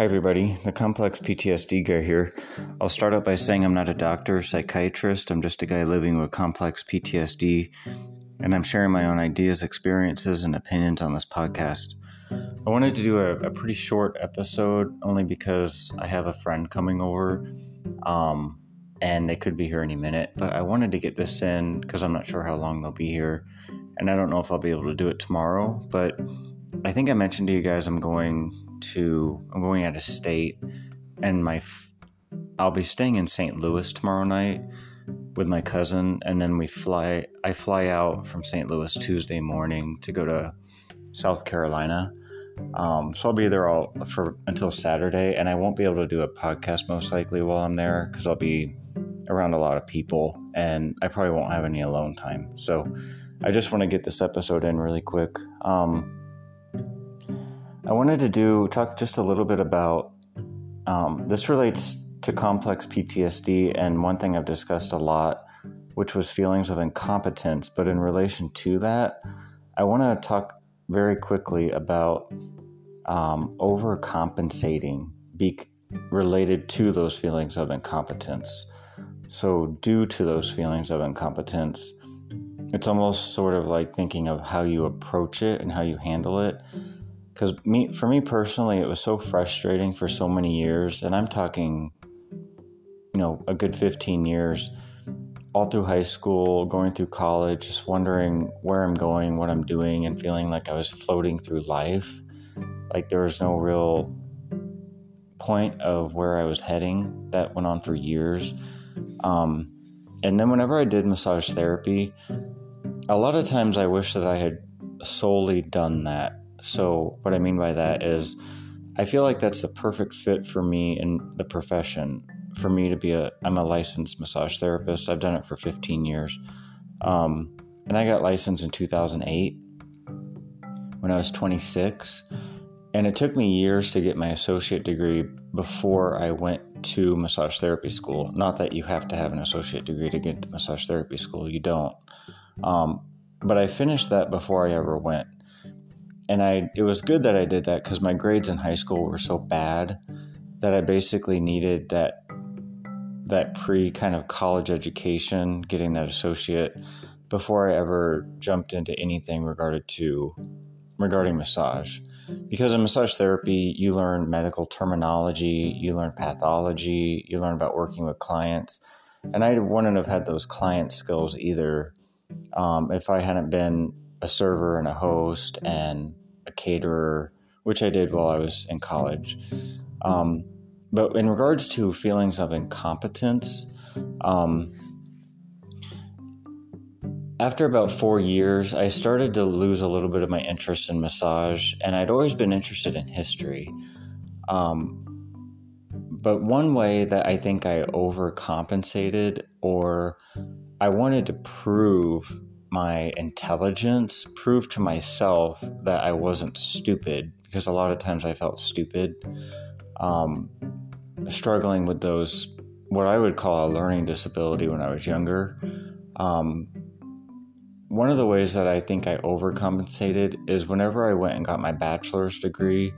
Hi, everybody. The complex PTSD guy here. I'll start out by saying I'm not a doctor or psychiatrist. I'm just a guy living with complex PTSD, and I'm sharing my own ideas, experiences, and opinions on this podcast. I wanted to do a, a pretty short episode only because I have a friend coming over, um, and they could be here any minute. But I wanted to get this in because I'm not sure how long they'll be here, and I don't know if I'll be able to do it tomorrow. But I think I mentioned to you guys I'm going to I'm going out of state, and my I'll be staying in St. Louis tomorrow night with my cousin, and then we fly. I fly out from St. Louis Tuesday morning to go to South Carolina. Um, so I'll be there all for until Saturday, and I won't be able to do a podcast most likely while I'm there because I'll be around a lot of people, and I probably won't have any alone time. So I just want to get this episode in really quick. Um, I wanted to do talk just a little bit about um, this relates to complex PTSD, and one thing I've discussed a lot, which was feelings of incompetence. But in relation to that, I want to talk very quickly about um, overcompensating be- related to those feelings of incompetence. So, due to those feelings of incompetence, it's almost sort of like thinking of how you approach it and how you handle it because me for me personally it was so frustrating for so many years and i'm talking you know a good 15 years all through high school going through college just wondering where i'm going what i'm doing and feeling like i was floating through life. Like there was no real point of where i was heading. That went on for years. Um, and then whenever i did massage therapy a lot of times i wish that i had solely done that so, what I mean by that is, I feel like that's the perfect fit for me in the profession. For me to be a, I'm a licensed massage therapist. I've done it for 15 years. Um, and I got licensed in 2008 when I was 26. And it took me years to get my associate degree before I went to massage therapy school. Not that you have to have an associate degree to get to massage therapy school, you don't. Um, but I finished that before I ever went and I it was good that I did that because my grades in high school were so bad that I basically needed that that pre kind of college education, getting that associate before I ever jumped into anything regarded to regarding massage. Because in massage therapy, you learn medical terminology, you learn pathology, you learn about working with clients. And I wouldn't have had those client skills either um, if I hadn't been a server and a host and a caterer, which I did while I was in college. Um, but in regards to feelings of incompetence, um, after about four years, I started to lose a little bit of my interest in massage, and I'd always been interested in history. Um, but one way that I think I overcompensated, or I wanted to prove my intelligence, prove to myself that I wasn't stupid because a lot of times I felt stupid. Um, struggling with those, what I would call a learning disability when I was younger. Um, one of the ways that I think I overcompensated is whenever I went and got my bachelor's degree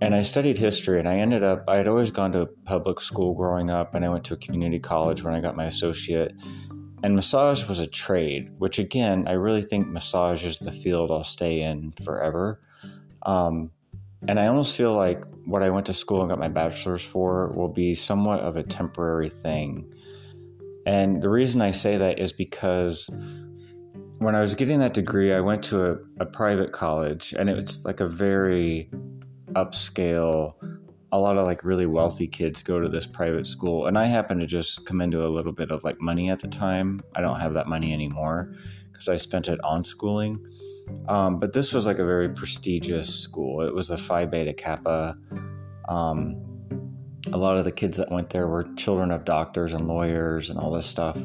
and I studied history and I ended up, I had always gone to public school growing up and I went to a community college when I got my associate and massage was a trade, which again, I really think massage is the field I'll stay in forever. Um, and I almost feel like what I went to school and got my bachelor's for will be somewhat of a temporary thing. And the reason I say that is because when I was getting that degree, I went to a, a private college and it's like a very upscale a lot of like really wealthy kids go to this private school and i happen to just come into a little bit of like money at the time. I don't have that money anymore because i spent it on schooling. Um, but this was like a very prestigious school. It was a phi beta kappa. Um, a lot of the kids that went there were children of doctors and lawyers and all this stuff.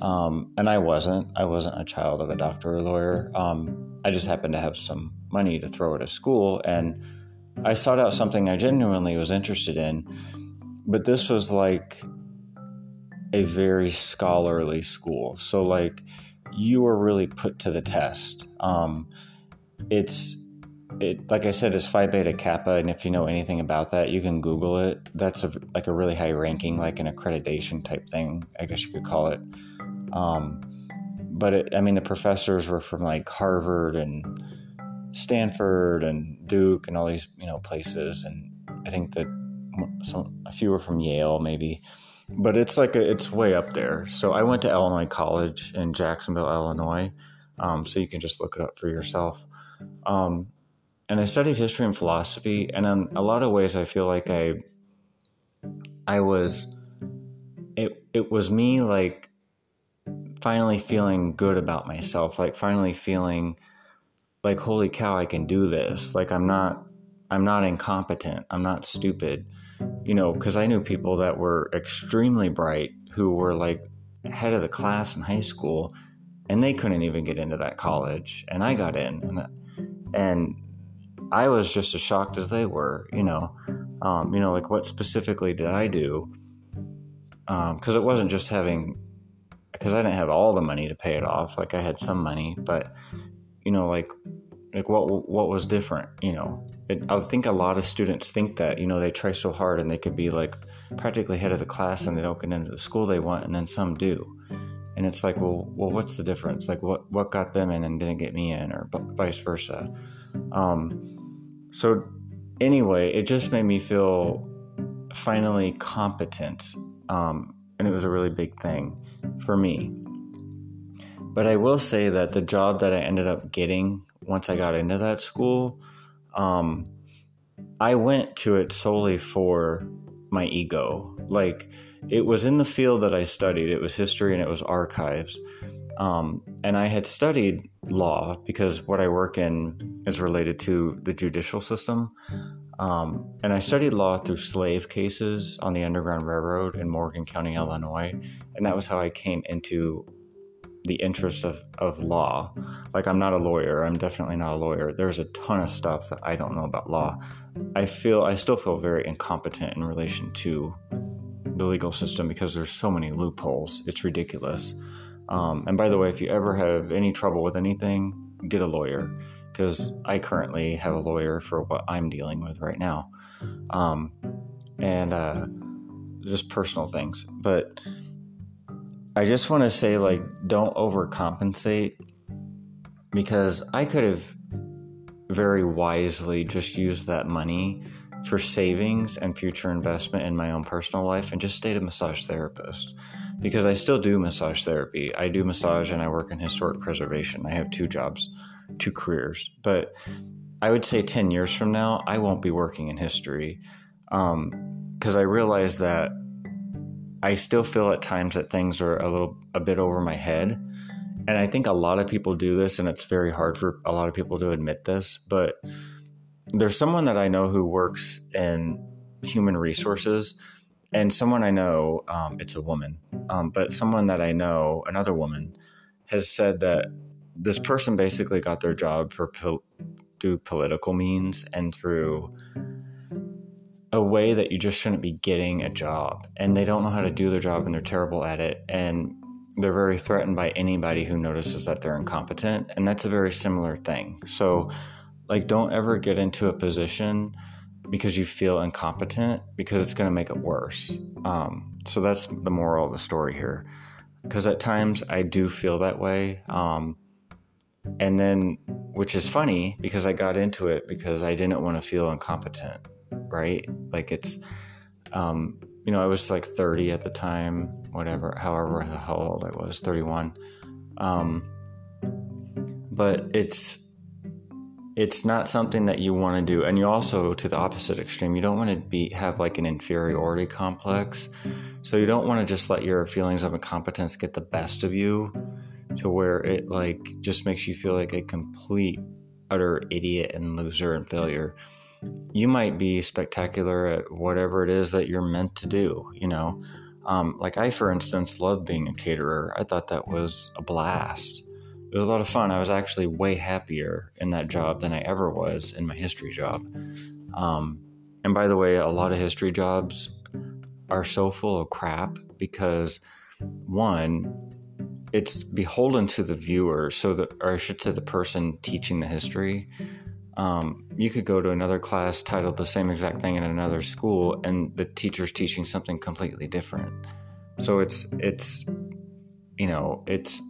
Um, and i wasn't. I wasn't a child of a doctor or lawyer. Um, i just happened to have some money to throw at a school and I sought out something I genuinely was interested in, but this was like a very scholarly school. So, like, you were really put to the test. Um, it's it, like I said, is Phi Beta Kappa, and if you know anything about that, you can Google it. That's a, like a really high ranking, like an accreditation type thing, I guess you could call it. Um, but it, I mean, the professors were from like Harvard and Stanford and Duke and all these you know places, and I think that some a few were from Yale, maybe. But it's like a, it's way up there. So I went to Illinois College in Jacksonville, Illinois. Um, so you can just look it up for yourself. Um, and I studied history and philosophy, and in a lot of ways, I feel like I, I was, it it was me like, finally feeling good about myself, like finally feeling, like holy cow, I can do this. Like I'm not, I'm not incompetent. I'm not stupid, you know, because I knew people that were extremely bright who were like head of the class in high school, and they couldn't even get into that college, and I got in, and and I was just as shocked as they were, you know. Um, you know, like what specifically did I do? Because um, it wasn't just having, because I didn't have all the money to pay it off. Like I had some money, but you know, like like what what was different? You know, it, I think a lot of students think that you know they try so hard and they could be like practically head of the class and they don't get into the school they want, and then some do. And it's like, well, well, what's the difference? Like, what what got them in and didn't get me in, or vice versa? Um, so, anyway, it just made me feel finally competent. Um, and it was a really big thing for me. But I will say that the job that I ended up getting once I got into that school, um, I went to it solely for my ego. Like, it was in the field that I studied, it was history and it was archives. Um, and I had studied law because what I work in is related to the judicial system. Um, and I studied law through slave cases on the Underground Railroad in Morgan County, Illinois. And that was how I came into the interests of, of law. Like, I'm not a lawyer. I'm definitely not a lawyer. There's a ton of stuff that I don't know about law. I feel, I still feel very incompetent in relation to the legal system because there's so many loopholes. It's ridiculous. Um, and by the way, if you ever have any trouble with anything, get a lawyer because I currently have a lawyer for what I'm dealing with right now. Um, and uh, just personal things. But I just want to say, like, don't overcompensate because I could have very wisely just used that money for savings and future investment in my own personal life and just stayed a massage therapist because I still do massage therapy. I do massage and I work in historic preservation. I have two jobs, two careers. But I would say 10 years from now, I won't be working in history because um, I realize that I still feel at times that things are a little, a bit over my head. And I think a lot of people do this, and it's very hard for a lot of people to admit this. But there's someone that I know who works in human resources and someone I know, um, it's a woman, um, but someone that I know, another woman, has said that this person basically got their job for pol- through political means and through a way that you just shouldn't be getting a job, and they don't know how to do their job, and they're terrible at it, and they're very threatened by anybody who notices that they're incompetent, and that's a very similar thing. So, like, don't ever get into a position because you feel incompetent because it's going to make it worse. Um, so that's the moral of the story here. Because at times I do feel that way. Um, and then, which is funny because I got into it because I didn't want to feel incompetent, right? Like it's, um, you know, I was like 30 at the time, whatever, however, how old I was, 31. Um, but it's, it's not something that you want to do and you also to the opposite extreme you don't want to be have like an inferiority complex so you don't want to just let your feelings of incompetence get the best of you to where it like just makes you feel like a complete utter idiot and loser and failure you might be spectacular at whatever it is that you're meant to do you know um, like i for instance love being a caterer i thought that was a blast it was a lot of fun. I was actually way happier in that job than I ever was in my history job. Um, and by the way, a lot of history jobs are so full of crap because one, it's beholden to the viewer, so that, or I should say, the person teaching the history. Um, you could go to another class titled the same exact thing in another school, and the teacher's teaching something completely different. So it's it's you know it's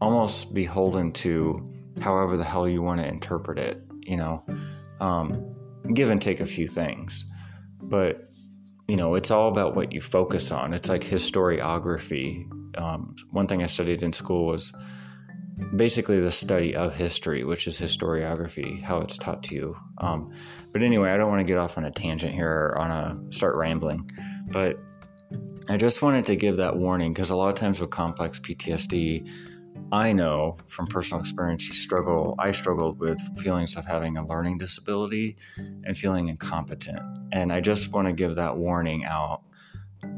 almost beholden to however the hell you want to interpret it. You know, um, give and take a few things, but you know it's all about what you focus on. It's like historiography. Um, one thing I studied in school was basically the study of history, which is historiography, how it's taught to you. Um, but anyway, I don't want to get off on a tangent here or on a start rambling, but I just wanted to give that warning because a lot of times with complex PTSD, I know from personal experience, you struggle. I struggled with feelings of having a learning disability and feeling incompetent. And I just want to give that warning out.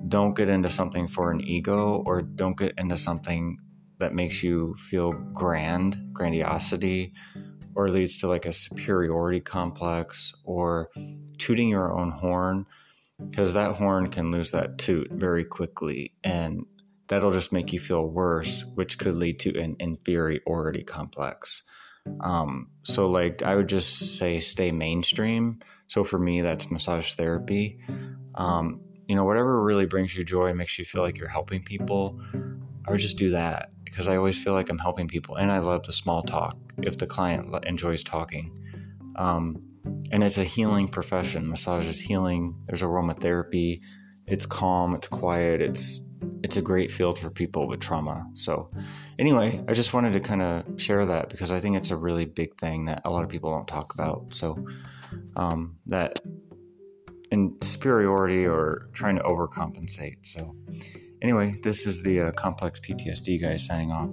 Don't get into something for an ego or don't get into something that makes you feel grand, grandiosity, or leads to like a superiority complex or tooting your own horn, because that horn can lose that toot very quickly. And that'll just make you feel worse, which could lead to an inferiority complex. Um, so, like, I would just say stay mainstream. So, for me, that's massage therapy. Um, you know, whatever really brings you joy, makes you feel like you're helping people, I would just do that because I always feel like I'm helping people, and I love the small talk if the client enjoys talking. Um, and it's a healing profession. Massage is healing. There's aromatherapy. It's calm. It's quiet. It's it's a great field for people with trauma. So, anyway, I just wanted to kind of share that because I think it's a really big thing that a lot of people don't talk about. So, um, that in superiority or trying to overcompensate. So, Anyway, this is the uh, complex PTSD guy signing off.